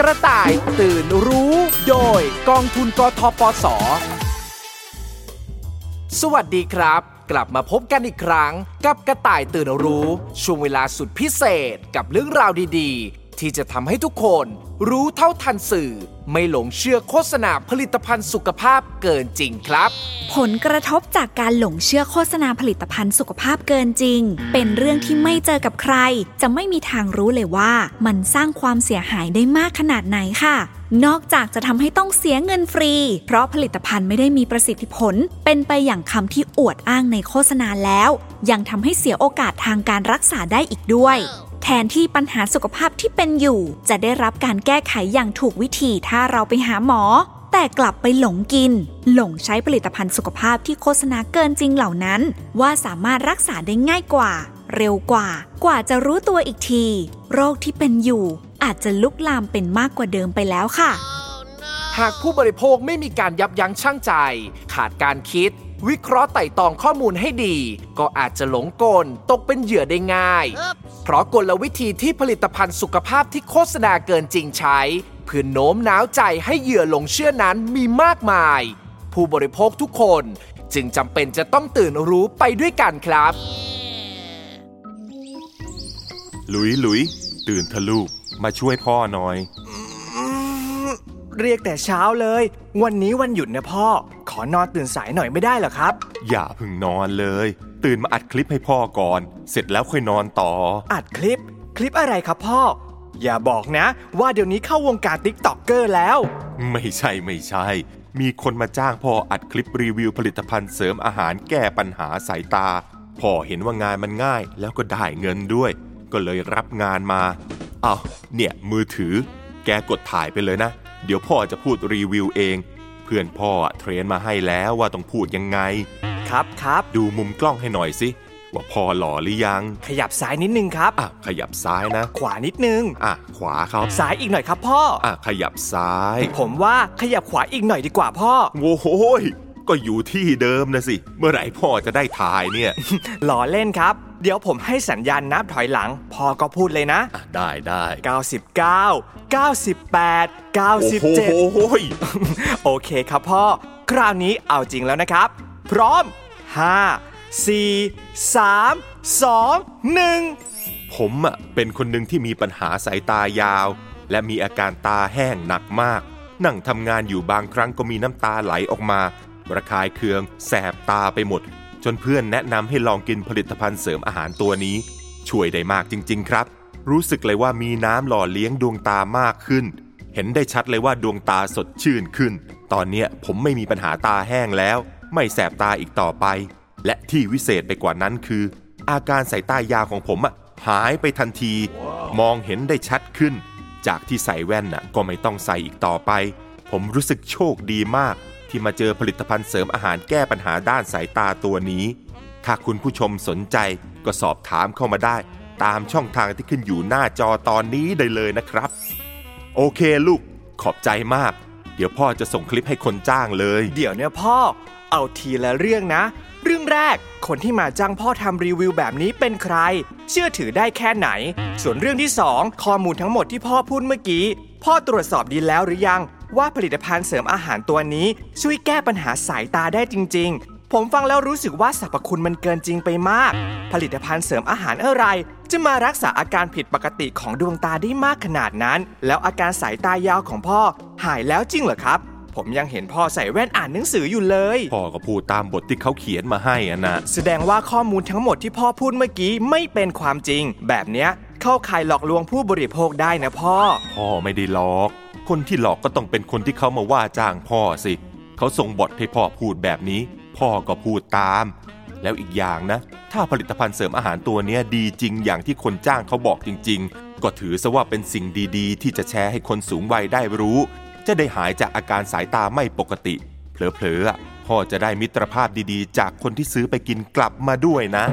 กระต่ายตื่นรู้ โดยกองทุนกทปส สวัสดีครับ กลับมาพบกันอีกครั้ง กับกระต่ายตื่นรู้ ช่วงเวลาสุดพิเศษกับเรื่องราวดี ที่จะทำให้ทุกคนรู้เท่าทันสื่อ ไม่หลงเชื่อโฆษณาผลิตภัณฑ์สุขภาพเกินจริงครับ ผลกระทบจากการหลงเชื่อโฆษณาผลิตภัณฑ์สุขภาพเกินจริง เป็นเรื่องที่ไม่เจอกับใคร จะไม่มีทางรู้เลยว่า มันสร้างความเสียหายได้มากขนาดไหนค่ะนอกจากจะทำให้ต้องเสียเงินฟรี เพราะผลิตภัณฑ์ไม่ได้มีประสิทธิผล เป็นไปอย่างคำที่อวดอ้างในโฆษณาแล้ว ยังทำให้เสียโอกาสทางการรักษาได้อีกด้วย แทนที่ปัญหาสุขภาพที่เป็นอยู่ จะได้รับการแก้ไขอย่างถูกวิธีถ้าเราไปหาหมอ แต่กลับไปหลงกิน หลงใช้ผลิตภัณฑ์สุขภาพที่โฆษณาเกินจริงเหล่านั้น ว่าสามารถรักษาได้ง่ายกว่า เร็วกว่า กว่าจะรู้ตัวอีกที โรคที่เป็นอยู่ อาจจะลุกลามเป็นมากกว่าเดิมไปแล้วค่ะ หากผู้บริโภคไม่มีการยับยั้งชั่งใจ ขาดการคิด วิเคราะห์ไต่ตองข้อมูลให้ดี ก็อาจจะหลงกลตกเป็นเหยื่อได้ง่าย เพราะกลวิธีที่ผลิตภัณฑ์สุขภาพที่โฆษณาเกินจริงใช้ เพื่อโน้มน้าวใจให้เหยื่อหลงเชื่อนั้นมีมากมาย ผู้บริโภคทุกคนจึงจำเป็นจะต้องตื่นรู้ไปด้วยกันครับ หลุยหลุยตื่นทะลูกมาช่วยพ่อหน่อย เรียกแต่เช้าเลย วันนี้วันหยุดนะพ่อ ขอนอนตื่นสายหน่อยไม่ได้เหรอครับ อย่าเพึ่งนอนเลย ตื่นมาอัดคลิปให้พ่อก่อน เสร็จแล้วค่อยนอนต่อ อัดคลิป คลิปอะไรครับพ่อ อย่าบอกนะ ว่าเดี๋ยวนี้เข้าวงการติ๊กต็อกเกอร์แล้ว ไม่ใช่ไม่ใช่ มีคนมาจ้างพ่ออัดคลิปรีวิวผลิตภัณฑ์เสริมอาหารแก้ปัญหาสายตา พ่อเห็นว่างานมันง่ายแล้วก็ได้เงินด้วย ก็เลยรับงานมา เอ้าเนี่ยมือถือ แกกดถ่ายไปเลยนะ เดี๋ยวพ่อจะพูดรีวิวเอง เพื่อนพ่อเทรนมาให้แล้วว่าต้องพูดยังไง ครับครับดูมุมกล้องให้หน่อยสิว่าพ่อหล่อหรือยัง ขยับซ้ายนิดนึงครับ อะ ขยับซ้ายนะ ขวานิดนึง อะ ขวาครับ ซ้ายอีกหน่อยครับพ่อ อะ ขยับซ้าย ผมว่าขยับขวาอีกหน่อยดีกว่าพ่อ โอ้โหยก็อยู่ที่เดิมนะสิ เมื่อไหร่พ่อจะได้ถ่ายเนี่ยหล่อเล่นครับ เดี๋ยวผมให้สัญญาณนับถอยหลังพ่อก็พูดเลยนะอะได้ได้ 99 98โอ้โห97ยโอเคครับพ่อ คราวนี้เอาจริงแล้วนะครับ พร้อม 5 4 3 2 1 ผมอะเป็นคนหนึ่งที่มีปัญหาสายตายาว และมีอาการตาแห้งหนักมาก นั่งทำงานอยู่บางครั้งก็มีน้ำตาไหลออกมา ระคายเคือง แสบตาไปหมด จนเพื่อนแนะนำให้ลองกินผลิตภัณฑ์เสริมอาหารตัวนี้ ช่วยได้มากจริง ๆ ครับ รู้สึกเลยว่ามีน้ำหล่อเลี้ยงดวงตามากขึ้น เห็นได้ชัดเลยว่าดวงตาสดชื่นขึ้น ตอนเนี้ยผมไม่มีปัญหาตาแห้งแล้ว ไม่แสบตาอีกต่อไป และที่วิเศษไปกว่านั้นคือ อาการสายตายาวของผมอะหายไปทันที มองเห็นได้ชัดขึ้น จากที่ใส่แว่นน่ะก็ไม่ต้องใส่อีกต่อไป ผมรู้สึกโชคดีมาก ที่มาเจอผลิตภัณฑ์เสริมอาหารแก้ปัญหาด้านสายตาตัวนี้ ถ้าคุณผู้ชมสนใจก็สอบถามเข้ามาได้ ตามช่องทางที่ขึ้นอยู่หน้าจอตอนนี้ได้เลยนะครับ โอเคลูก ขอบใจมาก เดี๋ยวพ่อจะส่งคลิปให้คนจ้างเลย เดี๋ยวเนี่ยพ่อ เอาทีละเรื่องนะ เรื่องแรก คนที่มาจ้างพ่อทำรีวิวแบบนี้เป็นใคร เชื่อถือได้แค่ไหน ส่วนเรื่องที่สองข้อมูลทั้งหมดที่พ่อพูดเมื่อกี้ พ่อตรวจสอบดีแล้วหรือยัง ว่าผลิตภัณฑ์เสริมอาหารตัวนี้ช่วยแก้ปัญหาสายตาได้จริง ๆ ผมฟังแล้วรู้สึกว่าสรรพคุณมันเกินจริงไปมาก ผลิตภัณฑ์เสริมอาหารอะไร จะมารักษาอาการผิดปกติของดวงตาได้มากขนาดนั้น แล้วอาการสายตายาวของพ่อ หายแล้วจริงเหรอครับผมยังเห็นพ่อใส่แว่นอ่านหนังสืออยู่เลย พ่อก็พูดตามบทที่เขาเขียนมาให้อะนะ แสดงว่าข้อมูลทั้งหมดที่พ่อพูดเมื่อกี้ไม่เป็นความจริง แบบเนี้ยเข้าข่ายหลอกลวงผู้บริโภคได้นะพ่อ พ่อไม่ได้หลอก คนที่หลอกก็ต้องเป็นคนที่เขามาว่าจ้างพ่อสิ เขาส่งบทให้พ่อพูดแบบนี้ พ่อก็พูดตาม แล้วอีกอย่างนะ ถ้าผลิตภัณฑ์เสริมอาหารตัวนี้ดีจริงอย่างที่คนจ้างเขาบอกจริง ๆ ก็ถือซะว่าเป็นสิ่งดีๆ ที่จะแชร์ให้คนสูงวัยได้รู้ จะได้หายจากอาการสายตาไม่ปกติ เผลอๆอพ่อจะได้มิตรภาพดีๆ จากคนที่ซื้อไปกินกลับมาด้วยนะ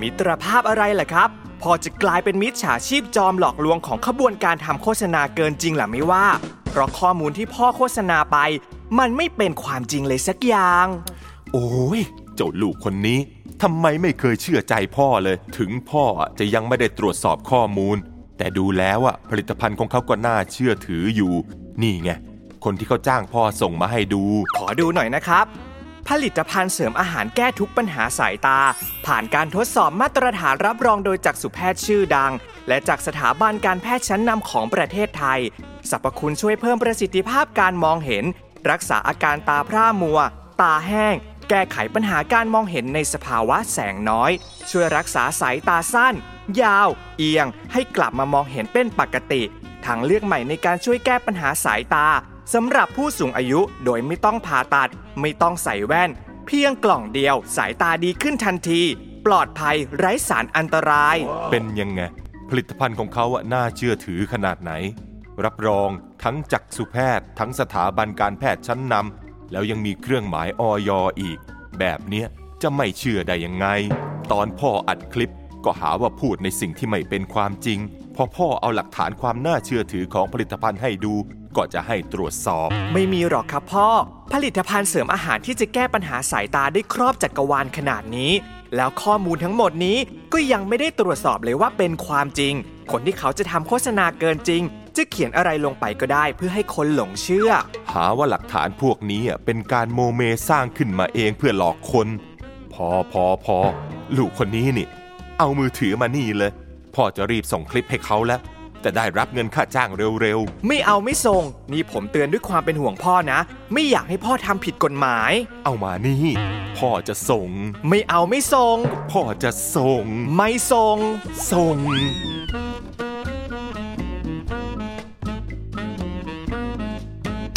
มิตรภาพอะไรล่ะครับพอจะกลายเป็นมิจฉาชีพจอมหลอกลวงของขบวนการทำโฆษณาเกินจริงหรือไม่ว่า เพราะข้อมูลที่พ่อโฆษณาไป มันไม่เป็นความจริงเลยสักอย่าง โอ้ยเจ้าลูกคนนี้ทำไมไม่เคยเชื่อใจพ่อเลย ถึงพ่อจะยังไม่ได้ตรวจสอบข้อมูล แต่ดูแล้วอะผลิตภัณฑ์ของเขาก็น่าเชื่อถืออยู่ นี่ไงคนที่เขาจ้างพ่อส่งมาให้ดู ขอดูหน่อยนะครับ ผลิตภัณฑ์เสริมอาหารแก้ทุกปัญหาสายตา ผ่านการทดสอบมาตรฐานรับรองโดยจักษุแพทย์ชื่อดัง และจากสถาบันการแพทย์ชั้นนำของประเทศไทยสรรพคุณช่วยเพิ่มประสิทธิภาพการมองเห็น รักษาอาการตาพร่ามัว ตาแห้ง แก้ไขปัญหาการมองเห็นในสภาวะแสงน้อย ช่วยรักษาสายตาสั้น ยาว เอียง ให้กลับมามองเห็นเป็นปกติทางเลือกใหม่ในการช่วยแก้ปัญหาสายตา สำหรับผู้สูงอายุโดยไม่ต้องผ่าตัด ไม่ต้องใส่แว่น เพียงกล่องเดียว สายตาดีขึ้นทันที ปลอดภัยไร้สารอันตราย เป็นยังไง ผลิตภัณฑ์ของเขาอะน่าเชื่อถือขนาดไหน รับรองทั้งจักษุแพทย์ ทั้งสถาบันการแพทย์ชั้นนำแล้วยังมีเครื่องหมายออยอีก แบบเนี้ยจะไม่เชื่อได้ยังไง ตอนพ่ออัดคลิป ก็หาว่าพูดในสิ่งที่ไม่เป็นความจริง พอพ่อเอาหลักฐานความน่าเชื่อถือของผลิตภัณฑ์ให้ดู ก็จะให้ตรวจสอบ ไม่มีหรอกครับพ่อ ผลิตภัณฑ์เสริมอาหารที่จะแก้ปัญหาสายตาได้ครอบจักรวาลขนาดนี้ แล้วข้อมูลทั้งหมดนี้ก็ยังไม่ได้ตรวจสอบเลยว่าเป็นความจริง คนที่เขาจะทำโฆษณาเกินจริง จะเขียนอะไรลงไปก็ได้เพื่อให้คนหลงเชื่อ หาว่าหลักฐานพวกนี้อะเป็นการโมเมสร้างขึ้นมาเองเพื่อหลอกคน พอพอพอลูกคนนี้นี่ เอามือถือมานี่เลย พ่อจะรีบส่งคลิปให้เขาแล้วแต่ได้รับเงินค่าจ้างเร็วไม่เอาไม่ส่ง นี่ผมเตือนด้วยความเป็นห่วงพ่อนะ ไม่อยากให้พ่อทำผิดกฎหมาย ๆ เอามานี่ พ่อจะส่ง ไม่เอาไม่ส่ง พ่อจะส่ง ไม่ส่ง ส่ง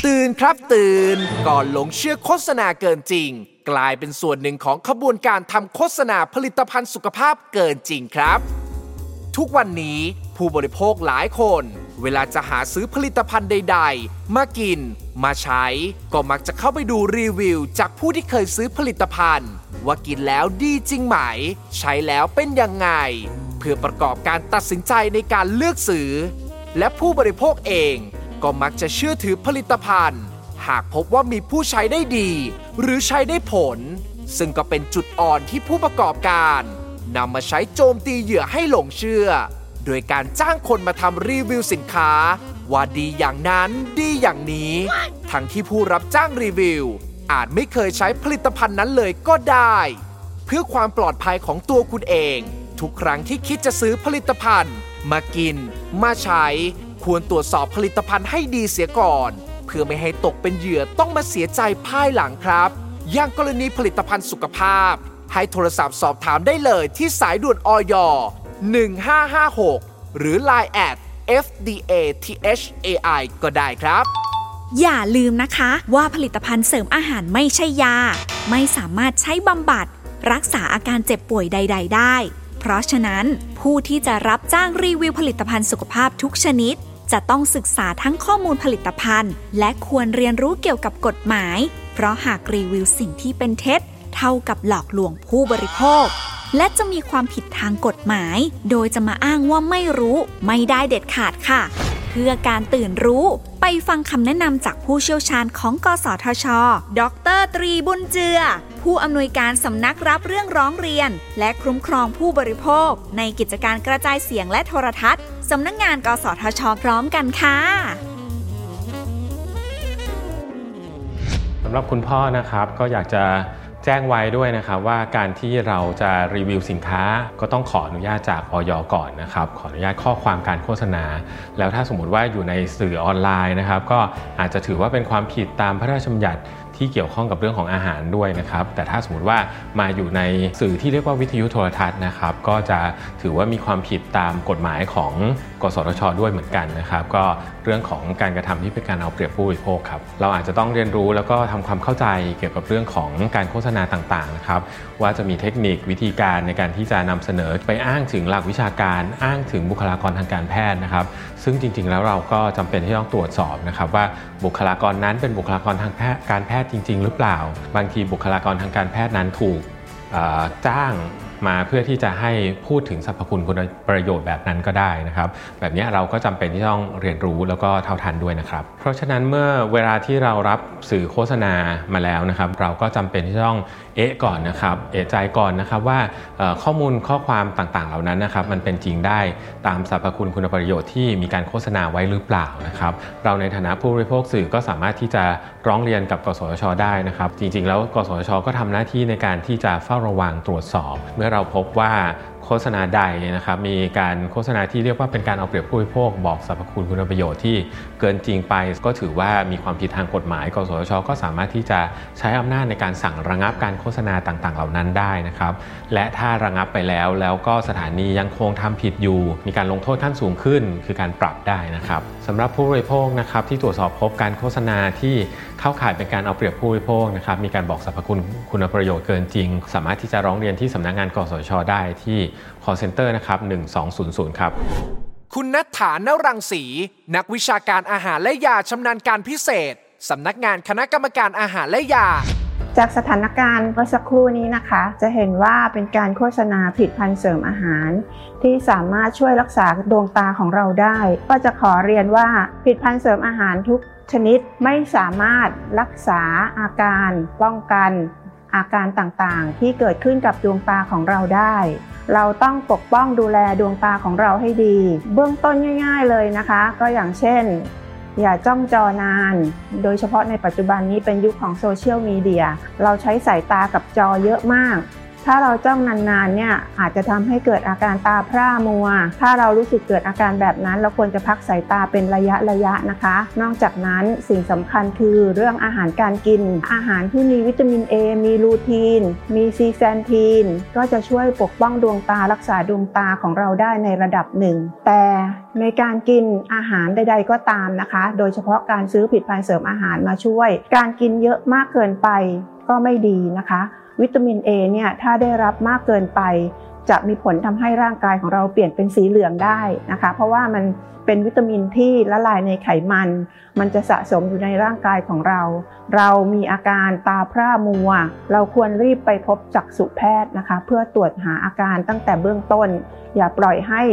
ตื่นครับตื่น ก่อนหลงเชื่อโฆษณาเกินจริง กลายเป็นส่วนหนึ่งของขบวนการทำโฆษณาผลิตภัณฑ์สุขภาพเกินจริงครับ ทุกวันนี้ผู้บริโภคหลายคน เวลาจะหาซื้อผลิตภัณฑ์ใด ๆ มากิน มาใช้ ก็มักจะเข้าไปดูรีวิว จากผู้ที่เคยซื้อผลิตภัณฑ์ ว่ากินแล้วดีจริงไหม ใช้แล้วเป็นยังไง เพื่อประกอบการตัดสินใจในการเลือกซื้อ และผู้บริโภคเอง ก็มักจะเชื่อถือผลิตภัณฑ์ หากพบว่ามีผู้ใช้ได้ดี หรือใช้ได้ผล ซึ่งก็เป็นจุดอ่อนที่ผู้ประกอบการนำมาใช้โจมตีเหยื่อให้หลงเชื่อ โดยการจ้างคนมาทำรีวิวสินค้า ว่าดีอย่างนั้นดีอย่างนี้ ทั้งที่ผู้รับจ้างรีวิว อาจไม่เคยใช้ผลิตภัณฑ์นั้นเลยก็ได้ เพื่อความปลอดภัยของตัวคุณเอง ทุกครั้งที่คิดจะซื้อผลิตภัณฑ์ มากิน มาใช้ ควรตรวจสอบผลิตภัณฑ์ให้ดีเสียก่อน เพื่อไม่ให้ตกเป็นเหยื่อต้องมาเสียใจภายหลังครับ อย่างกรณีผลิตภัณฑ์สุขภาพ ให้โทรศัพท์สอบถามได้เลยที่สายด่วนออย 1556 หรือ Line แอด FDA THAI ก็ได้ครับ อย่าลืมนะคะว่าผลิตภัณฑ์เสริมอาหารไม่ใช่ยา ไม่สามารถใช้บำบัด รักษาอาการเจ็บป่วยใด ๆ ได้ เพราะฉะนั้นผู้ที่จะรับจ้างรีวิวผลิตภัณฑ์สุขภาพทุกชนิด จะต้องศึกษาทั้งข้อมูลผลิตภัณฑ์ และควรเรียนรู้เกี่ยวกับกฎหมาย เพราะหากรีวิวสิ่งที่เป็นเท็จ เท่ากับหลอกลวงผู้บริโภค และจะมีความผิดทางกฎหมาย โดยจะมาอ้างว่าไม่รู้ ไม่ได้เด็ดขาดค่ะ เพื่อการตื่นรู้ ไปฟังคำแนะนำจากผู้เชี่ยวชาญของกสทช ดร ตรีบุญเจือผู้อำนวยการสำนักรับเรื่องร้องเรียน และคุ้มครองผู้บริโภค ในกิจการกระจายเสียงและโทรทัศน์ สำนักงงาน กสทช พร้อมกันค่ะสำหรับคุณพ่อนะครับก็อยากจะแจ้งไว้ด้วยนะครับว่าการที่เราจะรีวิวสินค้าก็ต้องขออนุญาตจากออยก่อนนะครับ ขออนุญาตข้อความการโฆษณา แล้วถ้าสมมติว่าอยู่ในสื่อออนไลน์นะครับ ก็อาจจะถือว่าเป็นความผิดตามพระราชบัญญัติ ที่เกี่ยวข้องกับเรื่องของอาหารด้วยนะครับ แต่ถ้าสมมติว่ามาอยู่ในสื่อที่เรียกว่าวิทยุโทรทัศน์นะครับ ก็จะถือว่ามีความผิดตามกฎหมายของ กสทช ด้วยเหมือนกันนะครับ ก็เรื่องของการกระทำที่เป็นการเอาเปรียบผู้บริโภคครับเราอาจจะต้องเรียนรู้แล้วก็ทำความเข้าใจเกี่ยวกับเรื่องของการโฆษณาต่างๆนะครับว่าจะมีเทคนิควิธีการในการที่จะนำเสนอไปอ้างถึงหลักวิชาการ อ้างถึงบุคลากรทางการแพทย์นะครับ ซึ่งจริงๆ แล้วเราก็จำเป็นที่ต้องตรวจสอบนะครับว่าบุคลากรนั้นเป็นบุคลากรทางแพทย์การแพทย์จริง ๆ หรือเปล่า บางทีบุคลากรทางการแพทย์นั้นถูกจ้าง มาเพื่อที่จะให้พูดถึงสรรพคุณคุณประโยชน์แบบนั้นก็ได้นะครับ แบบนี้เราก็จำเป็นที่ต้องเรียนรู้แล้วก็เท่าทันด้วยนะครับ เพราะฉะนั้นเมื่อเวลาที่เรารับสื่อโฆษณามาแล้วนะครับ เราก็จำเป็นที่ต้องเอะก่อนนะครับ เอะใจก่อนนะครับว่าข้อมูลข้อความต่างๆ เหล่านั้นนะครับ มันเป็นจริงได้ตามสรรพคุณคุณประโยชน์ที่มีการโฆษณาไว้หรือเปล่านะครับ เราในฐานะผู้บริโภคสื่อก็สามารถที่จะร้องเรียนกับกสชได้นะครับ จริงๆ แล้วกสชก็ทำหน้าที่ในการที่จะเฝ้าระวังตรวจสอบเมื่อเราพบว่า โฆษณาใดนะครับมีการโฆษณาที่เรียกว่าเป็นการเอาเปรียบผู้บริโภคบอกสรรพคุณคุณประโยชน์ที่เกินจริงไป ก็ถือว่ามีความผิดทางกฎหมาย กสทช ก็สามารถที่จะใช้อำนาจในการสั่งระงับการโฆษณาต่างๆ เหล่านั้นได้นะครับและถ้าระงับไปแล้วแล้วก็สถานียังคงทำผิดอยู่ มีการลงโทษขั้นสูงขึ้น คือการปรับได้นะครับสำหรับผู้บริโภคนะครับที่ตรวจสอบพบการโฆษณาที่เข้าข่ายเป็นการเอาเปรียบผู้บริโภคนะครับมีการบอกสรรพคุณคุณประโยชน์เกินจริง สามารถที่จะร้องเรียนที่สำนักงานกสชได้ที่ call center นะครับ 1200 ครับ คุณนัทฐานรังสี นักวิชาการอาหารและยาชำนาญการพิเศษ สำนักงานคณะกรรมการอาหารและยาจากสถานการณ์เมื่อสักครู่นี้นะคะ จะเห็นว่าเป็นการโฆษณาผลิตภัณฑ์เสริมอาหาร ที่สามารถช่วยรักษาดวงตาของเราได้ ก็จะขอเรียนว่าผลิตภัณฑ์เสริมอาหารทุกชนิดไม่สามารถรักษาอาการ ป้องกัน อาการต่างๆ ที่เกิดขึ้นกับดวงตาของเราได้ เราต้องปกป้องดูแลดวงตาของเราให้ดี เบื้องต้นง่าย ๆเลยนะคะ ก็อย่างเช่น อย่าจ้องจอนาน โดยเฉพาะในปัจจุบันนี้เป็นยุคของโซเชียลมีเดีย เราใช้สายตากับจอเยอะมาก ถ้าเราจ้องนานๆเนี่ยอาจจะทำให้เกิดอาการตาพร่ามัว ถ้าเรารู้สึกเกิดอาการแบบนั้น เราควรจะพักสายตาเป็นระยะระยะนะคะ นอกจากนั้นสิ่งสำคัญคือเรื่องอาหารการกิน อาหารที่มีวิตามิน A มีลูทีน มีซีแซนทีน ก็จะช่วยปกป้องดวงตารักษาดวงตาของเราได้ในระดับหนึ่ง แต่ในการกินอาหารใด ๆ ก็ตามนะคะ โดยเฉพาะการซื้อผลิตภัณฑ์เสริมอาหารมาช่วย การกินเยอะมากเกินไปก็ไม่ดีนะคะ วิตามิน A เนี่ยถ้าได้รับมากเกินไป จะมีผลทำให้ร่างกายของเราเปลี่ยนเป็นสีเหลืองได้นะคะ เพราะว่ามันเป็นวิตามินที่ละลายในไขมัน มันจะสะสมอยู่ในร่างกายของเรา เรามีอาการตาพร่ามัว เราควรรีบไปพบจักษุแพทย์นะคะ เพื่อตรวจหาอาการตั้งแต่เบื้องต้น อย่าปล่อยให้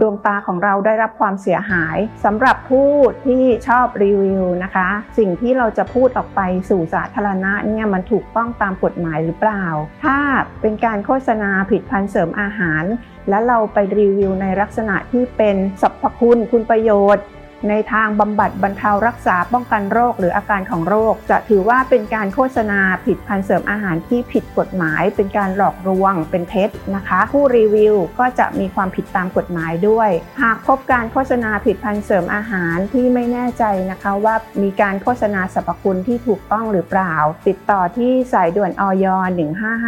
ดวงตาของเราได้รับความเสียหายสำหรับผู้ที่ชอบรีวิวนะคะ สิ่งที่เราจะพูดออกไปสู่สาธารณะเนี่ยมันถูกต้องตามกฎหมายหรือเปล่า ถ้าเป็นการโฆษณาผลิตภัณฑ์เสริมอาหาร และเราไปรีวิวในลักษณะที่เป็นสรรพคุณคุณประโยชน์ ในทางบำบัดบรรเทารักษาป้องกันโรคหรืออาการของโรค จะถือว่าเป็นการโฆษณาผิดพันเสริมอาหารที่ผิดกฎหมาย เป็นการหลอกลวง เป็นเท็จนะคะ ผู้รีวิวก็จะมีความผิดตามกฎหมายด้วย หากพบการโฆษณาผิดพันเสริมอาหารที่ไม่แน่ใจนะคะว่ามีการโฆษณาสรรพคุณที่ถูกต้องหรือเปล่า ติดต่อที่สายด่วนออย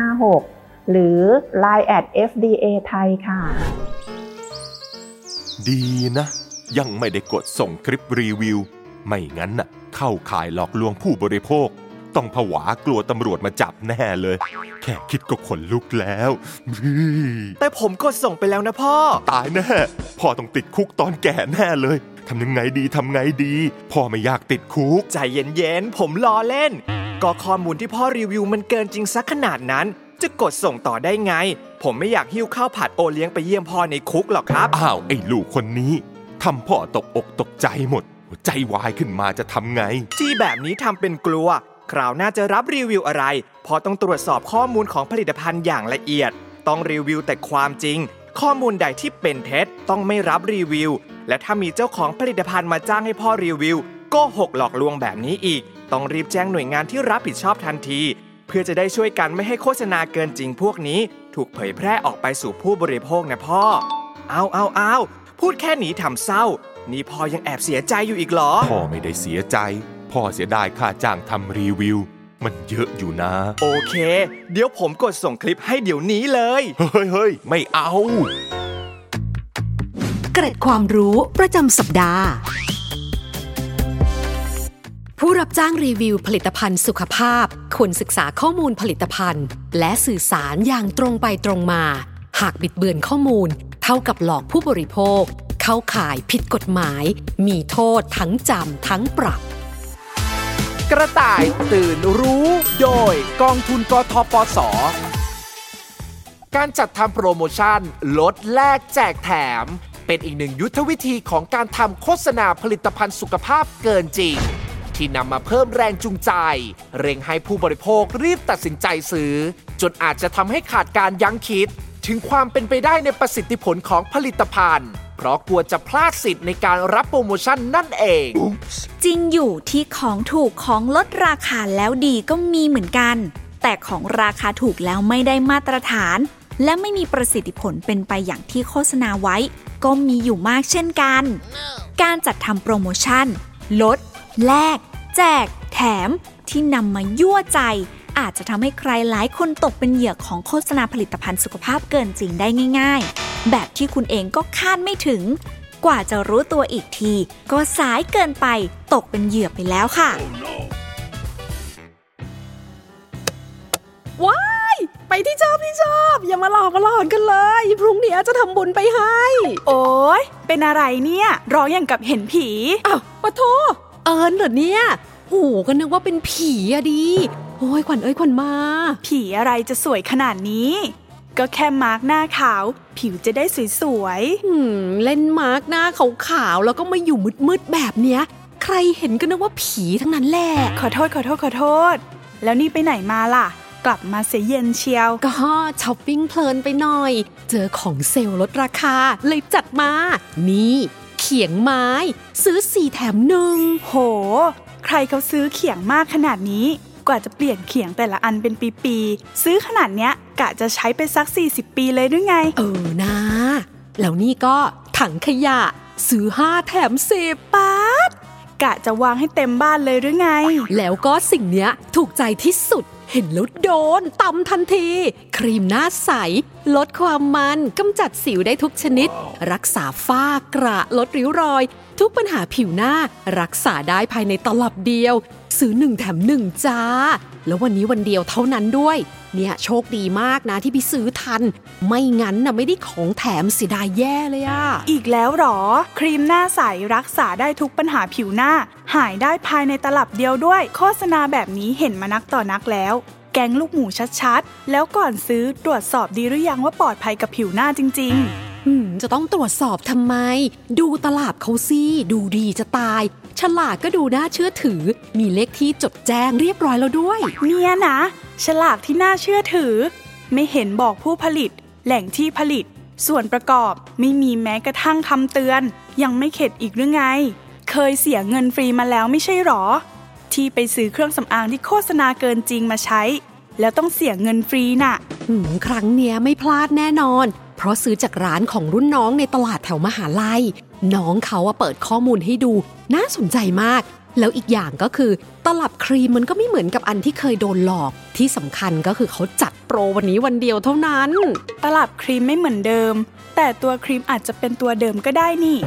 1556 หรือ Line at FDA ไทยค่ะ ดีนะ ยังไม่ได้กดส่งคลิปรีวิว ไม่งั้นน่ะเข้าข่ายหลอกลวงผู้บริโภค ต้องผวากลัวตำรวจมาจับแน่เลย แค่คิดก็ขนลุกแล้วแต่ผมกดส่งไปแล้วนะพ่อ ตายแน่พ่อต้องติดคุกตอนแก่แน่เลยทำยังไงดีทำไงดีพ่อไม่อยากติดคุก ใจเย็นๆ ผมล้อเล่น ก็ข้อมูลที่พ่อรีวิวมันเกินจริงสักขนาดนั้น จะกดส่งต่อได้ไง ผมไม่อยากหิ้วข้าวผัดโอเลี้ยงไปเยี่ยมพ่อในคุกหรอกครับ อ้าว ไอ้ลูกคนนี้ ทำพ่อตกอกตกใจหมดใจวายขึ้นมาจะทำไง ที่แบบนี้ทำเป็นกลัว คราวหน้าจะรับรีวิวอะไรพอต้องตรวจสอบข้อมูลของผลิตภัณฑ์อย่างละเอียด ต้องรีวิวแต่ความจริง ข้อมูลใดที่เป็นเท็จต้องไม่รับรีวิว และถ้ามีเจ้าของผลิตภัณฑ์มาจ้างให้พ่อรีวิวก็หกหลอกลวงแบบนี้อีก ต้องรีบแจ้งหน่วยงานที่รับผิดชอบทันที เพื่อจะได้ช่วยกันไม่ให้โฆษณาเกินจริงพวกนี้ ถูกเผยแพร่ออกไปสู่ผู้บริโภคนะพ่อ เอาเอาเอา พูดแค่นี้ทำเศร้า นี่พ่อยังแอบเสียใจอยู่อีกเหรอ พ่อไม่ได้เสียใจ พ่อเสียดายค่าจ้างทำรีวิว มันเยอะอยู่นะ โอเค เดี๋ยวผมกดส่งคลิปให้เดี๋ยวนี้เลย เฮ้ยเฮ้ยไม่เอา เกร็ดความรู้ประจำสัปดาห์ ผู้รับจ้างรีวิวผลิตภัณฑ์สุขภาพ ควรศึกษาข้อมูลผลิตภัณฑ์ และสื่อสารอย่างตรงไปตรงมา หากบิดเบือนข้อมูล เท่ากับหลอกผู้บริโภค เข้าข่ายผิดกฎหมาย มีโทษทั้งจำทั้งปรับ กระต่ายตื่นรู้โดยกองทุนกทปส การจัดทำโปรโมชั่น ลดแลกแจกแถม เป็นอีกหนึ่งยุทธวิธีของการทำโฆษณาผลิตภัณฑ์สุขภาพเกินจริงที่นำมาเพิ่มแรงจูงใจ เร่งให้ผู้บริโภครีบตัดสินใจซื้อ จนอาจจะทำให้ขาดการยั้งคิด ถึงความเป็นไปได้ในประสิทธิผลของผลิตภัณฑ์ เพราะกลัวจะพลาดสิทธิ์ในการรับโปรโมชั่นนั่นเอง จริงอยู่ที่ของถูกของลดราคาแล้วดีก็มีเหมือนกัน แต่ของราคาถูกแล้วไม่ได้มาตรฐาน และไม่มีประสิทธิผลเป็นไปอย่างที่โฆษณาไว้ ก็มีอยู่มากเช่นกัน การจัดทำโปรโมชั่น ลด แลก แจก แถมที่นำมายั่วใจ อาจจะทำให้ใครหลายคนตกเป็นเหยื่อของโฆษณาผลิตภัณฑ์สุขภาพเกินจริงได้ง่าย ๆ แบบที่คุณเองก็คาดไม่ถึง กว่าจะรู้ตัวอีกที ก็สายเกินไปตกเป็นเหยื่อไปแล้วค่ะ ว้าย ไปที่ชอบที่ชอบ อย่ามาหลอกมาหลอนกันเลย พรุ่งนี้จะทำบุญไปให้ โอ๊ยเป็นอะไรเนี่ย ร้องอย่างกับเห็นผีอ้าวปะโทเอิญเหรอเนี่ย โอ้ก็นึกว่าเป็นผีอะดี โอ้ยขวัญเอ้ยขวัญมา ผีอะไรจะสวยขนาดนี้ ก็แค่มาร์กหน้าขาว ผิวจะได้สวยอืมเล่นมาร์กหน้าขาวๆแล้วก็มาอยู่มืดๆแบบเนี้ย ใครเห็นก็นึกว่าผีทั้งนั้นแหละๆขอโทษขอโทษขอโทษ แล้วนี่ไปไหนมาล่ะกลับมาเสียเย็นเชียว ก็ช้อปปิ้งเพลินไปหน่อย เจอของเซลล์ลดราคา เลยจัดมา นี่ เขียงไม้ ซื้อสี่แถมหนึ่ง โหใค รเขาซื้อเขียงมากขนาดนี้ กว่าจะเปลี่ยนเขียงแต่ละอันเป็นปีๆ ซื้อขนาดเนี้ยกะจะใช้ไปสัก 40 ปีเลยหรือไง เออนะ แล้วนี่ก็ถังขยะ ซื้อห้าแถมสิบป๊าดกะจะวางให้เต็มบ้านเลยหรือไง แล้วก็สิ่งเนี้ยถูกใจที่สุด เห็นแล้วโดนตำทันที ครีมหน้าใส ลดความมันกำจัดสิวได้ทุกชนิด รักษาฝ้ากระลดริ้วรอย ทุกปัญหาผิวหน้า รักษาได้ภายในตลับเดียว ซื้อหนึ่งแถมหนึ่งจ้า แล้ววันนี้วันเดียวเท่านั้นด้วย เนี่ยโชคดีมากนะที่พี่ซื้อทัน ไม่งั้นน่ะไม่ได้ของแถมเสียดายแย่เลยอะอีกแล้วเหรอ ครีมหน้าใสรักษาได้ทุกปัญหาผิวหน้า หายได้ภายในตลับเดียวด้วย โฆษณาแบบนี้เห็นมานักต่อนักแล้วแกงลูกหมูชัดๆ แล้วก่อนซื้อตรวจสอบดีหรือยังว่าปลอดภัยกับผิวหน้าจริงอืมจะต้องตรวจสอบทำไม ดูตลาดเขาสิดูดีจะตาย ฉลากก็ดูน่าเชื่อถือ มีเลขที่จดแจ้งเรียบร้อยแล้วด้วย เนี่ยนะ ฉลากที่น่าเชื่อถือ ไม่เห็นบอกผู้ผลิต แหล่งที่ผลิต ส่วนประกอบไม่มีแม้กระทั่งคำเตือน ยังไม่เข็ดอีกหรือไง เคยเสียเงินฟรีมาแล้วไม่ใช่หรอ ที่ไปซื้อเครื่องสำอางที่โฆษณาเกินจริงมาใช้ แล้วต้องเสียเงินฟรีน่ะหืมครั้งเนี้ยไม่พลาดแน่นอน เพราะซื้อจากร้านของรุ่นน้องในตลาดแถวมหาลัย น้องเขาอะเปิดข้อมูลให้ดู น่าสนใจมาก แล้วอีกอย่างก็คือ ตลับครีมมันก็ไม่เหมือนกับอันที่เคยโดนหลอก ที่สำคัญก็คือเขาจัดโปรวันนี้วันเดียวเท่านั้น ตลับครีมไม่เหมือนเดิม แต่ตัวครีมอาจจะเป็นตัวเดิมก็ได้นี่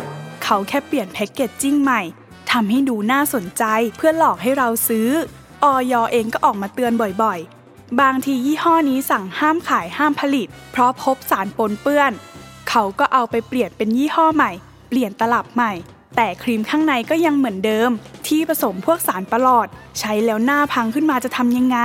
เขาแค่เปลี่ยนแพ็กเกจจิ้งใหม่ทำให้ดูน่าสนใจเพื่อหลอกให้เราซื้อออยเองก็ออกมาเตือนบ่อยๆ บางทียี่ห้อนี้สั่งห้ามขายห้ามผลิต เพราะพบสารปนเปื้อน เขาก็เอาไปเปลี่ยนเป็นยี่ห้อใหม่ เปลี่ยนตลับใหม่ แต่ครีมข้างในก็ยังเหมือนเดิม ที่ผสมพวกสารประหลอด ใช้แล้วหน้าพังขึ้นมาจะทำยังไง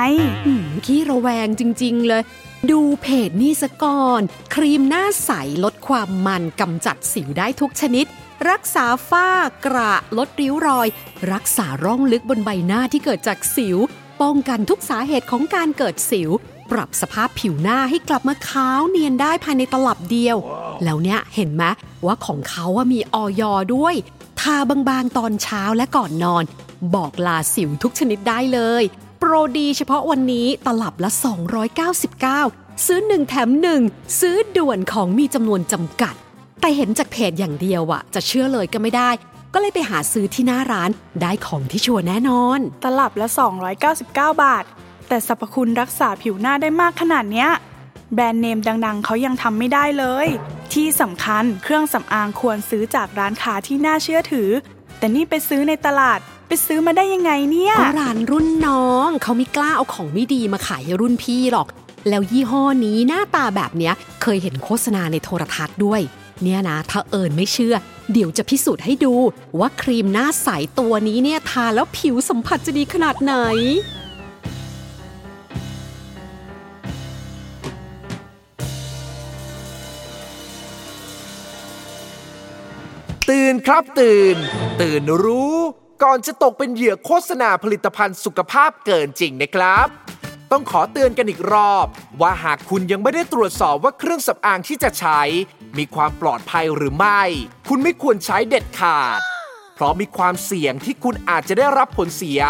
ขี้ระแวงจริง ๆ เลย ดูเพจนี่สะก่อน ครีมหน้าใสลดความมันกำจัดสิวได้ทุกชนิดรักษาฝ้ากระลดริ้วรอย รักษาร่องลึกบนใบหน้าที่เกิดจากสิว ป้องกันทุกสาเหตุของการเกิดสิว ปรับสภาพผิวหน้าให้กลับมาขาวเนียนได้ภายในตลับเดียว แล้วเนี่ยเห็นไหมว่าของเขาอะมีออยด้วย ทาบางๆตอนเช้าและก่อนนอน บอกลาสิวทุกชนิดได้เลย โปรดีเฉพาะวันนี้ตลับละ 299 ซื้อ 1 แถม 1 ซื้อด่วนของมีจำนวนจำกัด แต่เห็นจากเพจอย่างเดียวอะจะเชื่อเลยก็ไม่ได้ ก็เลยไปหาซื้อที่หน้าร้านได้ของที่ชัวร์แน่นอน ตลับละ 299 บาท แต่สรรพคุณรักษาผิวหน้าได้มากขนาดเนี้ย แบรนด์เนมดังๆ เขายังทำไม่ได้เลย ที่สำคัญเครื่องสำอางควรซื้อจากร้านค้าที่น่าเชื่อถือ แต่นี่ไปซื้อในตลาดไปซื้อมาได้ยังไงเนี่ยก็ร้านรุ่นน้อง เขาไม่กล้าเอาของไม่ดีมาขายให้รุ่นพี่หรอก แล้วยี่ห้อนี้หน้าตาแบบเนี้ยเคยเห็นโฆษณาในโทรทัศน์ด้วย เนี่ยนะถ้าเอิญไม่เชื่อ เดี๋ยวจะพิสูจน์ให้ดูว่าครีมหน้าใสตัวนี้เนี่ยทาแล้วผิวสัมผัสจะดีขนาดไหน ตื่นครับตื่น ตื่นรู้ ก่อนจะตกเป็นเหยื่อโฆษณาผลิตภัณฑ์สุขภาพเกินจริงนะครับ ต้องขอเตือนกันอีกรอบ ว่าหากคุณยังไม่ได้ตรวจสอบว่าเครื่องสำอางที่จะใช้ มีความปลอดภัยหรือไม่ คุณไม่ควรใช้เด็ดขาด เพราะมีความเสี่ยงที่คุณอาจจะได้รับผลเสีย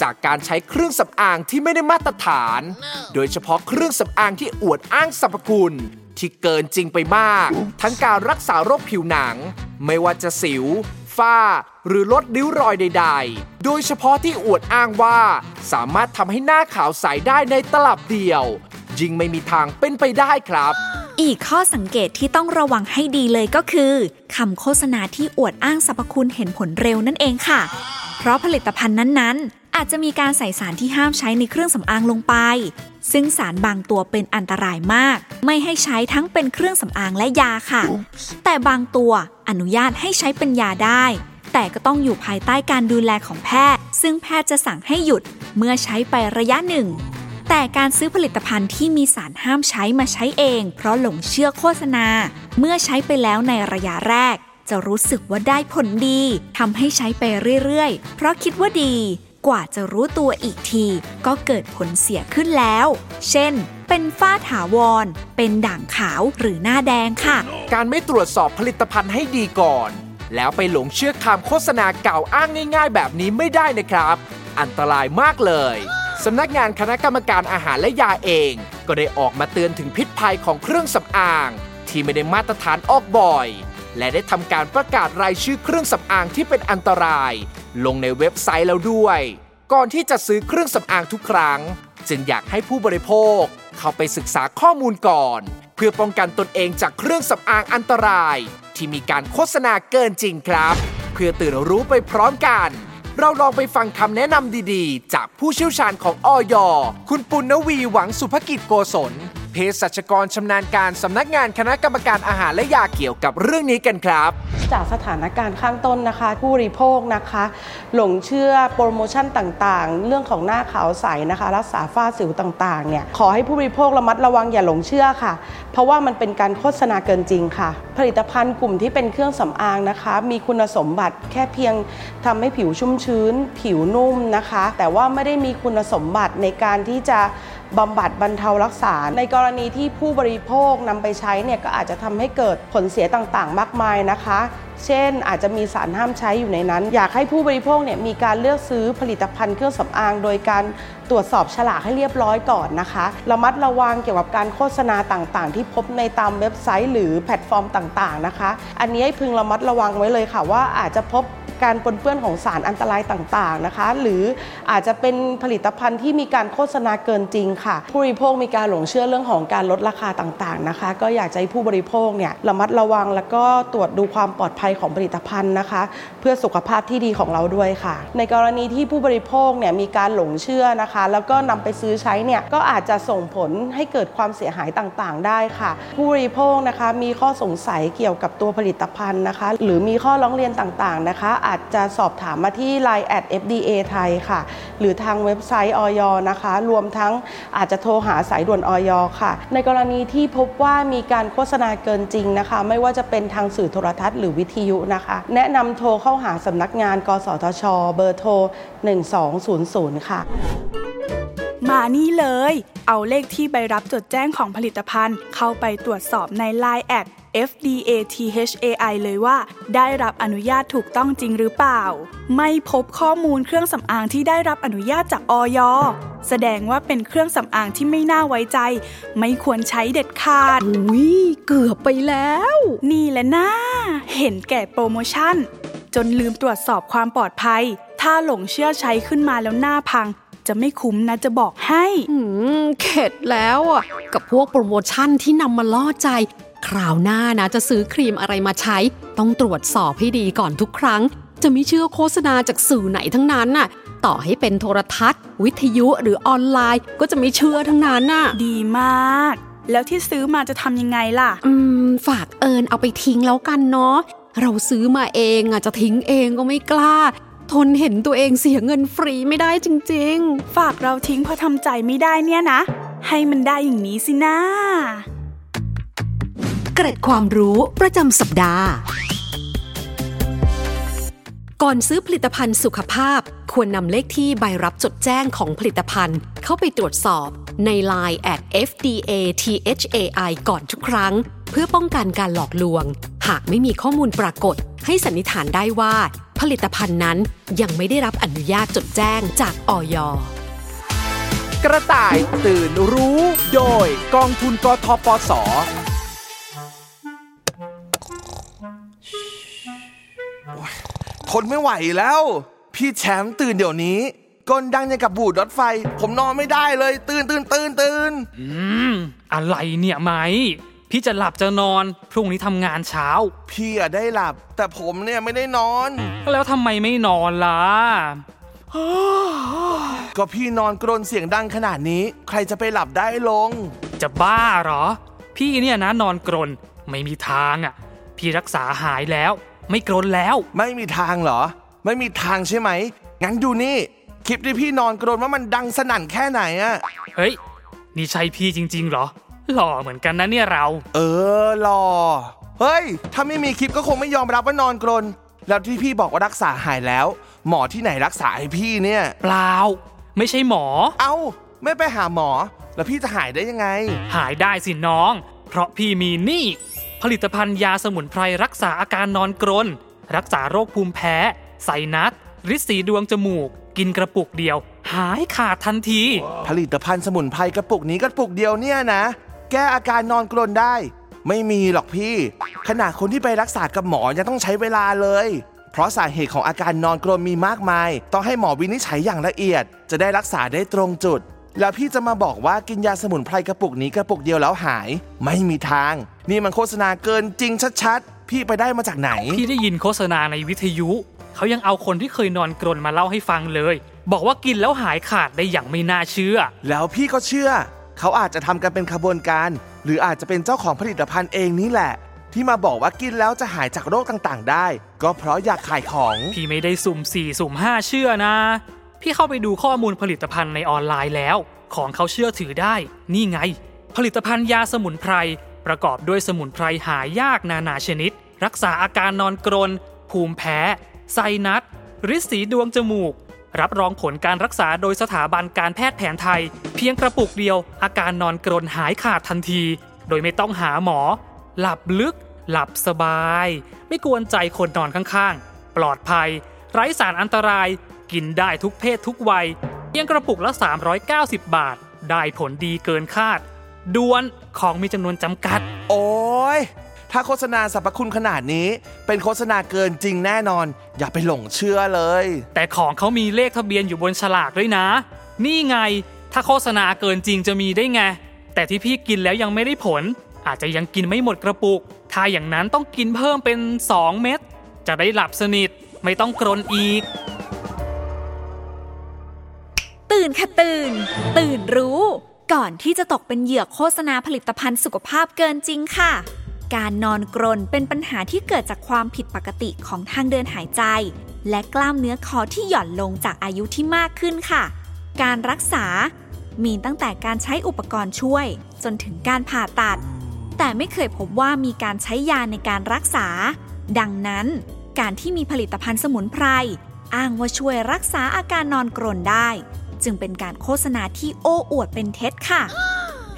จากการใช้เครื่องสำอางที่ไม่ได้มาตรฐาน โดยเฉพาะเครื่องสำอางที่อวดอ้างสรรพคุณที่เกินจริงไปมาก ทั้งการรักษาโรคผิวหนัง ไม่ว่าจะสิว ฝ้า หรือลดริ้วรอยใด ๆ โดยเฉพาะที่อวดอ้างว่า สามารถทำให้หน้าขาวใสได้ในตลับเดียว ยิ่งไม่มีทางเป็นไปได้ครับ อีกข้อสังเกตที่ต้องระวังให้ดีเลยก็คือคำโฆษณาที่อวดอ้างสรรพคุณเห็นผลเร็วนั่นเองค่ะ เพราะผลิตภัณฑ์นั้นๆ อาจจะมีการใส่สารที่ห้ามใช้ในเครื่องสำอางลงไป ซึ่งสารบางตัวเป็นอันตรายมาก ไม่ให้ใช้ทั้งเป็นเครื่องสำอางและยาค่ะ แต่บางตัวอนุญาตให้ใช้เป็นยาได้ แต่ก็ต้องอยู่ภายใต้การดูแลของแพทย์ ซึ่งแพทย์จะสั่งให้หยุดเมื่อใช้ไประยะหนึ่ง แต่การซื้อผลิตภัณฑ์ที่มีสารห้ามใช้มาใช้เอง เพราะหลงเชื่อโฆษณา เมื่อใช้ไปแล้วในระยะแรก จะรู้สึกว่าได้ผลดีทำให้ใช้ไปเรื่อยๆ เพราะคิดว่าดี กว่าจะรู้ตัวอีกที ก็เกิดผลเสียขึ้นแล้ว เช่น เป็นฝ้าถาวร เป็นด่างขาวหรือหน้าแดงค่ะ การไม่ตรวจสอบผลิตภัณฑ์ให้ดีก่อน แล้วไปหลงเชื่อคำโฆษณาเก่าอ้างง่าย ๆ แบบนี้ไม่ได้นะครับ อันตรายมากเลยสำนักงานคณะกรรมการอาหารและยาเอง ก็ได้ออกมาเตือนถึงพิษภัยของเครื่องสำอาง ที่ไม่ได้มาตรฐานออกบ่อย และได้ทำการประกาศรายชื่อเครื่องสำอางที่เป็นอันตราย ลงในเว็บไซต์แล้วด้วย ก่อนที่จะซื้อเครื่องสำอางทุกครั้ง จึงอยากให้ผู้บริโภค เข้าไปศึกษาข้อมูลก่อน เพื่อป้องกันตนเองจากเครื่องสำอางอันตราย ที่มีการโฆษณาเกินจริงครับ เพื่อตื่นรู้ไปพร้อมกัน เราลองไปฟังคำแนะนำดีๆ จากผู้เชี่ยวชาญของออยคุณปุณณวีหวังสุภกิจโกศล สัชกรชำนาญการสำนักงานคณะกรรมการอาหารและยาเกี่ยวกับเรื่องนี้กันครับ จากสถานการณ์ข้างต้นนะคะ ผู้บริโภคนะคะ หลงเชื่อโปรโมชั่นต่างๆ เรื่องของหน้าขาวใสนะคะ รักษาฝ้าสิวต่างๆเนี่ยขอให้ผู้บริโภคระมัดระวังอย่าหลงเชื่อค่ะ เพราะว่ามันเป็นการโฆษณาเกินจริงค่ะ ผลิตภัณฑ์กลุ่มที่เป็นเครื่องสำอางนะคะ มีคุณสมบัติแค่เพียงทำให้ผิวชุ่มชื้น ผิวนุ่มนะคะ แต่ว่าไม่ได้มีคุณสมบัติในการที่จะ บำบัดบรรเทารักษา ในกรณีที่ผู้บริโภคนำไปใช้เนี่ยก็อาจจะทำให้เกิดผลเสียต่างๆ มากมายนะคะ เช่นอาจจะมีสารห้ามใช้อยู่ในนั้น อยากให้ผู้บริโภคเนี่ยมีการเลือกซื้อผลิตภัณฑ์เครื่องสำอาง โดยการ ตรวจสอบฉลากให้เรียบร้อยก่อนนะคะ ระมัดระวังเกี่ยวกับการโฆษณาต่างๆ ที่พบในตามเว็บไซต์ หรือแพลตฟอร์มต่างๆนะคะ อันนี้ให้พึงระมัดระวังไว้เลยค่ะว่าอาจจะพบการปนเปื้อนของสารอันตรายต่างๆนะคะ หรืออาจจะเป็นผลิตภัณฑ์ที่มีการโฆษณาเกินจริงค่ะ ผู้บริโภคมีการหลงเชื่อเรื่องของการลดราคาต่างๆนะคะ ก็อยากจะให้ผู้บริโภคเนี่ยระมัดระวัง แล้วก็ตรวจดูความปลอดภัยของผลิตภัณฑ์นะคะ เพื่อสุขภาพที่ดีของเราด้วยค่ะ ในกรณีที่ผู้บริโภคเนี่ยมีการหลงเชื่อนะคะแล้วก็นำไปซื้อใช้เนี่ยก็อาจจะส่งผลให้เกิดความเสียหายต่างๆ ได้ค่ะ ผู้บริโภคนะคะมีข้อสงสัยเกี่ยวกับตัวผลิตภัณฑ์นะคะ หรือมีข้อร้องเรียนต่างๆนะคะ อาจจะสอบถามมาที่ Line at FDA ไทยค่ะ หรือทางเว็บไซต์ออยนะคะ รวมทั้งอาจจะโทรหาสายด่วนออยค่ะ ในกรณีที่พบว่ามีการโฆษณาเกินจริงนะคะ ไม่ว่าจะเป็นทางสื่อโทรทัศน์หรือวิทยุนะคะ แนะนำโทรเข้าหาสำนักงาน กสทช เบอร์โทร 1200 ค่ะ มานี่เลย เอาเลขที่ใบรับจดแจ้งของผลิตภัณฑ์ เข้าไปตรวจสอบใน Line แอด FDATHAI เลยว่า ได้รับอนุญาตถูกต้องจริงหรือเปล่า ไม่พบข้อมูลเครื่องสำอางที่ได้รับอนุญาตจากออยแสดงว่าเป็นเครื่องสำอางที่ไม่น่าไว้ใจ ไม่ควรใช้เด็ดขาดอุ้ยเกือบไปแล้ว นี่แหละนะ เห็นแก่โปรโมชั่น จนลืมตรวจสอบความปลอดภัย ถ้าหลงเชื่อใช้ขึ้นมาแล้วหน้าพัง จะไม่คุ้มนะจะบอกให้อืมเข็ดแล้วอะ กับพวกโปรโมชั่นที่นำมาล่อใจ คราวหน้านะจะซื้อครีมอะไรมาใช้ ต้องตรวจสอบให้ดีก่อนทุกครั้ง จะไม่เชื่อโฆษณาจากสื่อไหนทั้งนั้นน่ะ ต่อให้เป็นโทรทัศน์ วิทยุหรือออนไลน์ ก็จะไม่เชื่อทั้งนั้นน่ะ ดีมาก แล้วที่ซื้อมาจะทำยังไงล่ะ อืม ฝากเอิญเอาไปทิ้งแล้วกันเนาะเราซื้อมาเองอะจะทิ้งเองก็ไม่กล้า ทนเห็นตัวเองเสียเงินฟรีไม่ได้จริงๆ ฝากเราทิ้งเพราะทำใจไม่ได้เนี่ยนะ ให้มันได้อย่างนี้สินะเกร็ดความรู้ประจำสัปดาห์ ก่อนซื้อผลิตภัณฑ์สุขภาพ ควรนำเลขที่ใบรับจดแจ้งของผลิตภัณฑ์ เข้าไปตรวจสอบใน Line at FDA THAI ก่อนทุกครั้ง เพื่อป้องกันการหลอกลวง หากไม่มีข้อมูลปรากฏ ให้สันนิษฐานได้ว่า ผลิตภัณฑ์นั้นยังไม่ได้รับอนุญาตจดแจ้งจากออยกระต่ายตื่นรู้ โดยกองทุนกทปส ทนไม่ไหวแล้ว พี่แชมป์ตื่นเดี๋ยวนี้ก้นดังอย่างกับบูดรถไฟ ผมนอนไม่ได้เลย ตื่นตื่นตื่นตื่น อืม อะไรเนี่ยไหม พี่จะหลับจะนอน พรุ่งนี้ทำงานเช้า พี่อะได้หลับ แต่ผมเนี่ยไม่ได้นอน แล้วทำไมไม่นอนล่ะ ก็พี่นอนกรนเสียงดังขนาดนี้ ใครจะไปหลับได้ลง จะบ้าเหรอ พี่เนี่ยนะนอนกรนไม่มีทางอะ พี่รักษาหายแล้ว ไม่กรนแล้ว ไม่มีทางเหรอ ไม่มีทางใช่ไหม งั้นดูนี่ คลิปที่พี่นอนกรนว่ามันดังสนั่นแค่ไหนอะเฮ้ย นี่ใช่พี่จริง ๆ เหรอ หล่อเหมือนกันนะเนี่ยเรา เออหล่อเฮ้ย ถ้าไม่มีคลิปก็คงไม่ยอมรับว่านอนกรน แล้วที่พี่บอกว่ารักษาหายแล้ว หมอที่ไหนรักษาให้พี่เนี่ย เปล่า ไม่ใช่หมอ เอ้า ไม่ไปหาหมอ แล้วพี่จะหายได้ยังไง หายได้สิน้อง เพราะพี่มีนี่ ผลิตภัณฑ์ยาสมุนไพรรักษาอาการนอนกรน รักษาโรคภูมิแพ้ ไซนัสริดสีดวงจมูก กินกระปุกเดียว หายขาดทันที ผลิตภัณฑ์สมุนไพรกระปุกนี้กระปุกเดียวเนี่ยนะ แก้อาการนอนกรนได้ ไม่มีหรอกพี่ ขนาดคนที่ไปรักษากับหมอยังต้องใช้เวลาเลย เพราะสาเหตุของอาการนอนกรนมีมากมาย ต้องให้หมอวินิจฉัยอย่างละเอียด จะได้รักษาได้ตรงจุด แล้วพี่จะมาบอกว่ากินยาสมุนไพรกระปุกนี้กระปุกเดียวแล้วหาย ไม่มีทาง นี่มันโฆษณาเกินจริงชัดๆ พี่ไปได้มาจากไหน พี่ได้ยินโฆษณาในวิทยุ เขายังเอาคนที่เคยนอนกรนมาเล่าให้ฟังเลย บอกว่ากินแล้วหายขาดได้อย่างไม่น่าเชื่อ แล้วพี่ก็เชื่อ เขาอาจจะทำกันเป็นขบวนการ หรืออาจจะเป็นเจ้าของผลิตภัณฑ์เองนี่แหละ ที่มาบอกว่ากินแล้วจะหายจากโรคต่างๆ ได้ ก็เพราะอยากขายของ พี่ไม่ได้สุ่มสี่สุ่มห้าเชื่อนะ พี่เข้าไปดูข้อมูลผลิตภัณฑ์ในออนไลน์แล้ว ของเขาเชื่อถือได้ นี่ไง ผลิตภัณฑ์ยาสมุนไพร ประกอบด้วยสมุนไพรหายากนานาชนิด รักษาอาการนอนกรน ภูมิแพ้ ไซนัสริดสีดวงจมูก รับรองผลการรักษาโดยสถาบันการแพทย์แผนไทย เพียงกระปุกเดียว อาการนอนกรนหายขาดทันที โดยไม่ต้องหาหมอ หลับลึก หลับสบาย ไม่กวนใจคนนอนข้างๆ ปลอดภัย ไร้สารอันตราย กินได้ทุกเพศทุกวัย เพียงกระปุกละ 390 บาท ได้ผลดีเกินคาด ด่วนของมีจำนวนจำกัด โอ้ย ถ้าโฆษณาสรรพคุณขนาดนี้ เป็นโฆษณาเกินจริงแน่นอน อย่าไปหลงเชื่อเลย แต่ของเขามีเลขทะเบียนอยู่บนฉลากด้วยนะ นี่ไง ถ้าโฆษณาเกินจริงจะมีได้ไง แต่ที่พี่กินแล้วยังไม่ได้ผล อาจจะยังกินไม่หมดกระปุก ถ้าอย่างนั้นต้องกินเพิ่มเป็น 2 เม็ดจะได้หลับสนิทไม่ต้องกรนอีก ตื่นค่ะตื่น ตื่นรู้ ก่อนที่จะตกเป็นเหยื่อโฆษณาผลิตภัณฑ์สุขภาพเกินจริงค่ะ การนอนกรนเป็นปัญหาที่เกิดจากความผิดปกติของทางเดินหายใจ และกล้ามเนื้อคอที่หย่อนลงจากอายุที่มากขึ้นค่ะ การรักษา มีตั้งแต่การใช้อุปกรณ์ช่วย จนถึงการผ่าตัด แต่ไม่เคยพบว่ามีการใช้ยาในการรักษา ดังนั้น การที่มีผลิตภัณฑ์สมุนไพรอ้างว่าช่วยรักษาอาการนอนกรนได้ จึงเป็นการโฆษณาที่โอ้อวดเป็นเท็จค่ะ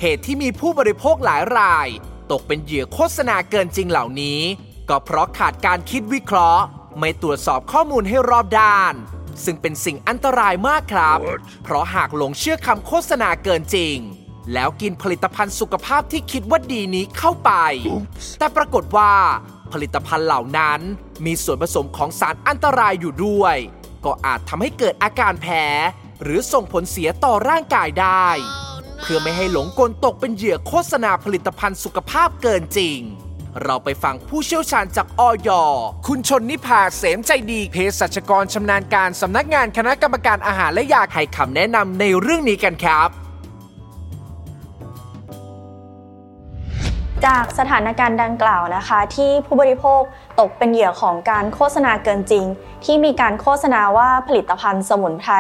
เหตุที่มีผู้บริโภคหลายราย ตกเป็นเหยื่อโฆษณาเกินจริงเหล่านี้ ก็เพราะขาดการคิดวิเคราะห์ ไม่ตรวจสอบข้อมูลให้รอบด้าน ซึ่งเป็นสิ่งอันตรายมากครับเพราะหากหลงเชื่อคำโฆษณาเกินจริง แล้วกินผลิตภัณฑ์สุขภาพที่คิดว่าดีนี้เข้าไปแต่ปรากฏว่าผลิตภัณฑ์เหล่านั้นมีส่วนผสมของสารอันตรายอยู่ด้วย ก็อาจทำให้เกิดอาการแพ้ หรือส่งผลเสียต่อร่างกายได้ เพื่อไม่ให้หลงกลตกเป็นเหยื่อโฆษณาผลิตภัณฑ์สุขภาพเกินจริง เราไปฟังผู้เชี่ยวชาญจากอยคุณชนนิพาเสมใจดีเภสัชกรชำนาญการสำนักงานคณะกรรมการอาหารและยาให้คำแนะนำในเรื่องนี้กันครับ จากสถานการณ์ดังกล่าวนะคะ ที่ผู้บริโภคตกเป็นเหยื่อของการโฆษณาเกินจริง ที่มีการโฆษณาว่าผลิตภัณฑ์สมุนไพร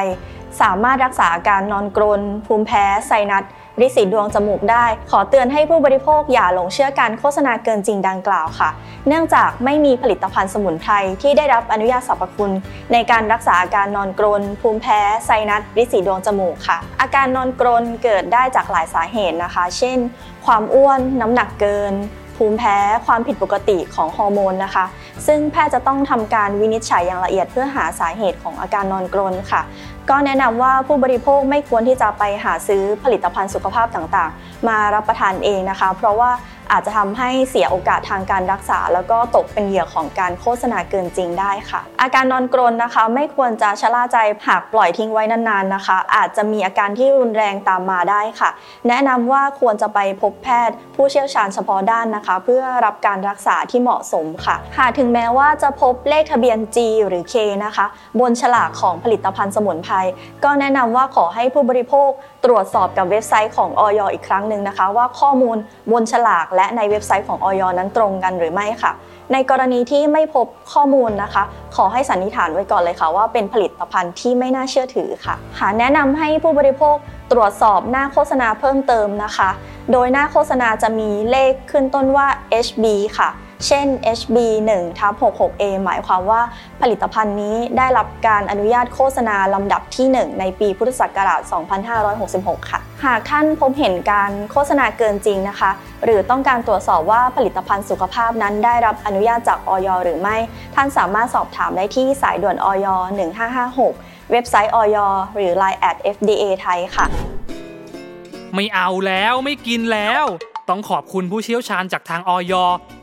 สามารถรักษาอาการนอนกรน ภูมิแพ้ ไซนัสริดสีดวงจมูกได้ ขอเตือนให้ผู้บริโภคอย่าหลงเชื่อการโฆษณาเกินจริงดังกล่าวค่ะ เนื่องจากไม่มีผลิตภัณฑ์สมุนไพรที่ได้รับอนุญาตสรรพคุณ ในการรักษาอาการนอนกรน ภูมิแพ้ ไซนัสริดสีดวงจมูกค่ะ อาการนอนกรนเกิดได้จากหลายสาเหตุนะคะ เช่น ความอ้วน น้ำหนักเกิน ภูมิแพ้ความผิดปกติของฮอร์โมนนะคะ ซึ่งแพทย์จะต้องทำการวินิจฉัยอย่างละเอียดเพื่อหาสาเหตุของอาการนอนกรนค่ะ ก็แนะนำว่าผู้บริโภคไม่ควรที่จะไปหาซื้อผลิตภัณฑ์สุขภาพต่างๆ มารับประทานเองนะคะ เพราะว่า อาจจะทำให้เสียโอกาสทางการรักษา แล้วก็ตกเป็นเหยื่อของการโฆษณาเกินจริงได้ค่ะ อาการนอนกรนนะคะ ไม่ควรจะชะล่าใจหากปล่อยทิ้งไว้นานๆนะคะ อาจจะมีอาการที่รุนแรงตามมาได้ค่ะ แนะนำว่าควรจะไปพบแพทย์ ผู้เชี่ยวชาญเฉพาะด้านนะคะ เพื่อรับการรักษาที่เหมาะสมค่ะ หากถึงแม้ว่าจะพบเลขทะเบียน G หรือ K นะคะ บนฉลากของผลิตภัณฑ์สมุนไพรก็แนะนำว่าขอให้ผู้บริโภคตรวจสอบกับเว็บไซต์ของออยอีกครั้งหนึ่งนะคะ ว่าข้อมูลบนฉลากและในเว็บไซต์ของออยนั้นตรงกันหรือไม่ค่ะ ในกรณีที่ไม่พบข้อมูลนะคะ ขอให้สันนิษฐานไว้ก่อนเลยค่ะ ว่าเป็นผลิตภัณฑ์ที่ไม่น่าเชื่อถือค่ะหาแนะนำให้ผู้บริโภคตรวจสอบหน้าโฆษณาเพิ่มเติมนะคะ โดยหน้าโฆษณาจะมีเลขขึ้นต้นว่า HB ค่ะ เช่น HB 1ทับ 66A หมายความว่าผลิตภัณฑ์นี้ได้รับการอนุญาตโฆษณาลำดับที่ 1 ในปีพุทธศักราช 2566 ค่ะ หากท่านพบเห็นการโฆษณาเกินจริงนะคะ หรือต้องการตรวจสอบว่าผลิตภัณฑ์สุขภาพนั้นได้รับอนุญาตจากออยหรือไม่ ท่านสามารถสอบถามได้ที่สายด่วนออย1556 เว็บไซต์ออยหรือ Line at FDA ไทยค่ะ ไม่เอาแล้วไม่กินแล้ว ต้องขอบคุณผู้เชี่ยวชาญจากทางออย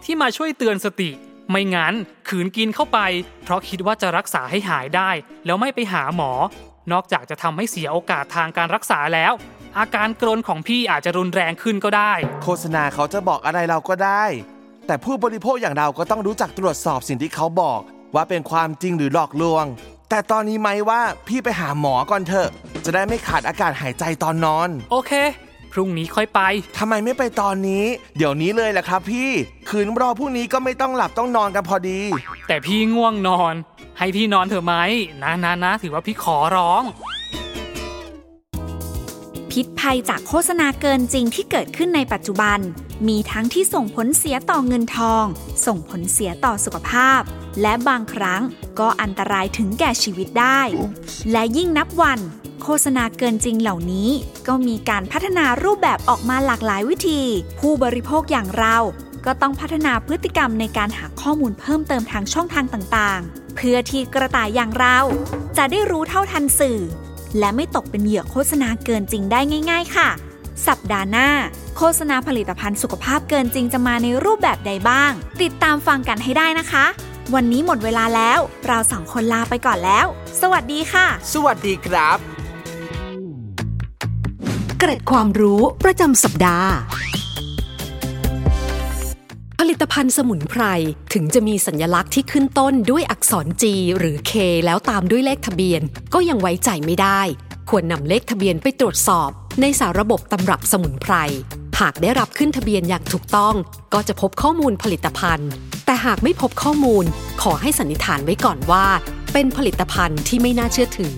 ที่มาช่วยเตือนสติ ไม่งั้นขืนกินเข้าไป เพราะคิดว่าจะรักษาให้หายได้ แล้วไม่ไปหาหมอ นอกจากจะทำให้เสียโอกาสทางการรักษาแล้ว อาการกรนของพี่อาจจะรุนแรงขึ้นก็ได้ โฆษณาเขาจะบอกอะไรเราก็ได้ แต่ผู้บริโภคอย่างเราก็ต้องรู้จักตรวจสอบสิ่งที่เขาบอก ว่าเป็นความจริงหรือหลอกลวง แต่ตอนนี้ไหมว่าพี่ไปหาหมอก่อนเถอะ จะได้ไม่ขาดอากาศหายใจตอนนอน โอเค รุ่งนี้ค่อยไป ทำไมไม่ไปตอนนี้ เดี๋ยวนี้เลยแหละครับ พี่คืนรอพรุ่งนี้ก็ไม่ต้องหลับต้องนอนกันพอดี แต่พี่ง่วงนอน ให้พี่นอนเถอะไหมนะนะนะถือว่าพี่ขอร้อง พิษภัยจากโฆษณาเกินจริงที่เกิดขึ้นในปัจจุบัน มีทั้งที่ส่งผลเสียต่อเงินทอง ส่งผลเสียต่อสุขภาพ และบางครั้งก็อันตรายถึงแก่ชีวิตได้ และยิ่งนับวัน โฆษณาเกินจริงเหล่านี้ ก็มีการพัฒนารูปแบบออกมาหลากหลายวิธี ผู้บริโภคอย่างเรา ก็ต้องพัฒนาพฤติกรรมในการหาข้อมูลเพิ่มเติมทางช่องทางต่างๆ เพื่อที่กระต่ายอย่างเรา จะได้รู้เท่าทันสื่อ และไม่ตกเป็นเหยื่อโฆษณาเกินจริงได้ง่าย ๆ ค่ะ สัปดาห์หน้า โฆษณาผลิตภัณฑ์สุขภาพเกินจริงจะมาในรูปแบบใดบ้าง ติดตามฟังกันให้ได้นะคะวันนี้หมดเวลาแล้ว เราสองคนลาไปก่อนแล้ว สวัสดีค่ะ สวัสดีครับ เกร็ดความรู้ประจำสัปดาห์ ผลิตภัณฑ์สมุนไพร ถึงจะมีสัญลักษณ์ที่ขึ้นต้นด้วยอักษร G หรือ K แล้วตามด้วยเลขทะเบียน ก็ยังไว้ใจไม่ได้ ควรนำเลขทะเบียนไปตรวจสอบ ในสาระบบตำรับสมุนไพร หากได้รับขึ้นทะเบียนอย่างถูกต้อง ก็จะพบข้อมูลผลิตภัณฑ์ แต่หากไม่พบข้อมูล ขอให้สันนิษฐานไว้ก่อนว่า เป็นผลิตภัณฑ์ที่ไม่น่าเชื่อถือ